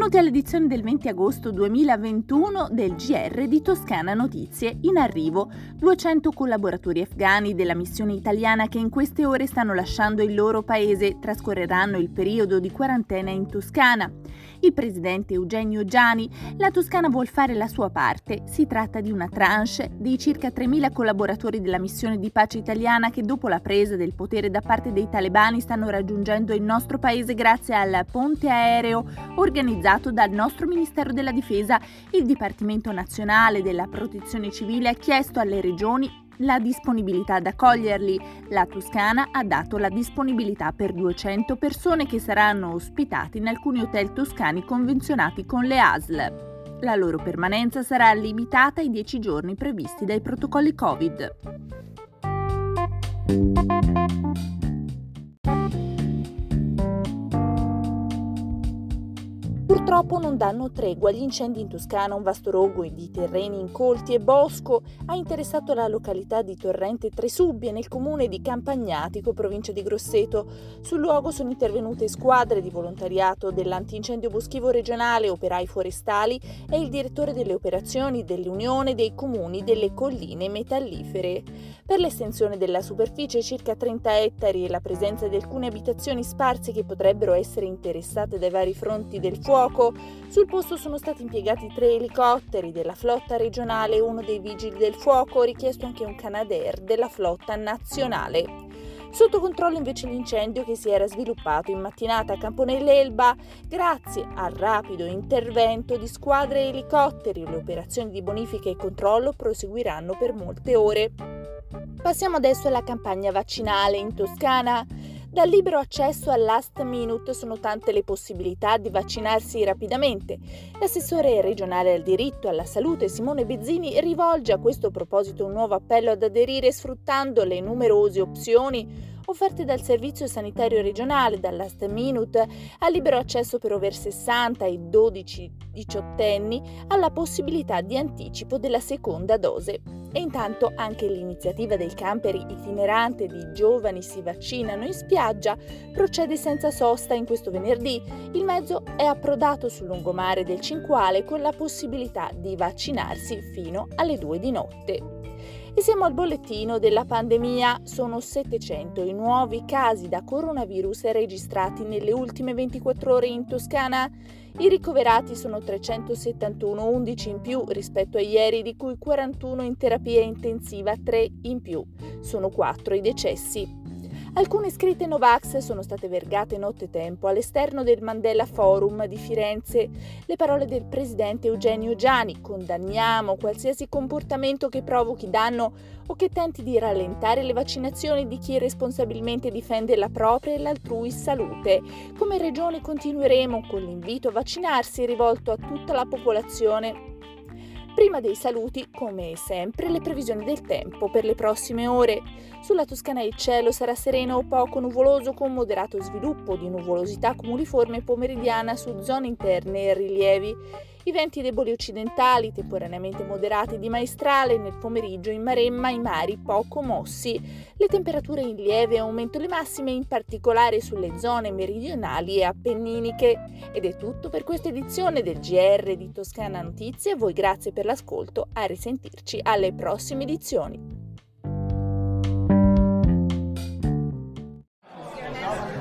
Benvenuti all'edizione del 20 agosto 2021 del GR di Toscana Notizie. In arrivo 200 collaboratori afghani della missione italiana che in queste ore stanno lasciando il loro paese trascorreranno il periodo di quarantena in Toscana. Il presidente Eugenio Giani, la Toscana vuol fare la sua parte. Si tratta di una tranche dei circa 3.000 collaboratori della missione di pace italiana che dopo la presa del potere da parte dei talebani stanno raggiungendo il nostro paese grazie al ponte aereo organizzato organizzato dal nostro Ministero della Difesa, il Dipartimento Nazionale della Protezione Civile ha chiesto alle regioni la disponibilità ad accoglierli. La Toscana ha dato la disponibilità per 200 persone che saranno ospitate in alcuni hotel toscani convenzionati con le ASL. La loro permanenza sarà limitata ai 10 giorni previsti dai protocolli Covid. Purtroppo non danno tregua gli incendi in Toscana, un vasto rogo di terreni incolti e bosco ha interessato la località di Torrente Tresubbie nel comune di Campagnatico, provincia di Grosseto. Sul luogo sono intervenute squadre di volontariato dell'antincendio boschivo regionale, operai forestali e il direttore delle operazioni dell'Unione dei comuni delle colline metallifere. Per l'estensione della superficie circa 30 ettari e la presenza di alcune abitazioni sparse che potrebbero essere interessate dai vari fronti del fuoco, fuoco. Sul posto sono stati impiegati tre elicotteri della flotta regionale e uno dei vigili del fuoco, richiesto anche un Canadair della flotta nazionale. Sotto controllo invece l'incendio che si era sviluppato in mattinata a Camponell'Elba grazie al rapido intervento di squadre e elicotteri. Le operazioni di bonifica e controllo proseguiranno per molte ore. Passiamo adesso alla campagna vaccinale in Toscana. Dal libero accesso al last minute sono tante le possibilità di vaccinarsi rapidamente. L'assessore regionale al diritto alla salute Simone Bezzini rivolge a questo proposito un nuovo appello ad aderire sfruttando le numerose opzioni offerte dal Servizio Sanitario Regionale, dal Last Minute al libero accesso per over 60 e 12-18 anni alla possibilità di anticipo della seconda dose. E intanto anche l'iniziativa del camper itinerante di Giovani si vaccinano in spiaggia procede senza sosta in questo venerdì. Il mezzo è approdato sul lungomare del Cinquale con la possibilità di vaccinarsi fino alle 2 di notte. E siamo al bollettino della pandemia. Sono 700 i nuovi casi da coronavirus registrati nelle ultime 24 ore in Toscana. I ricoverati sono 371, 11 in più rispetto a ieri, di cui 41 in terapia intensiva, 3 in più. Sono 4 i decessi. Alcune scritte Novax sono state vergate nottetempo all'esterno del Mandela Forum di Firenze. Le parole del presidente Eugenio Giani: condanniamo qualsiasi comportamento che provochi danno o che tenti di rallentare le vaccinazioni di chi responsabilmente difende la propria e l'altrui salute. Come regione continueremo con l'invito a vaccinarsi rivolto a tutta la popolazione Prima dei saluti, come sempre, le previsioni del tempo per le prossime ore. Sulla Toscana il cielo sarà sereno o poco nuvoloso con moderato sviluppo di nuvolosità cumuliforme pomeridiana su zone interne e rilievi. I venti deboli occidentali, temporaneamente moderati di maestrale, nel pomeriggio in Maremma i mari poco mossi. Le temperature in lieve aumento le massime, in particolare sulle zone meridionali e appenniniche. Ed è tutto per questa edizione del GR di Toscana Notizie. A voi grazie per l'ascolto, a risentirci alle prossime edizioni.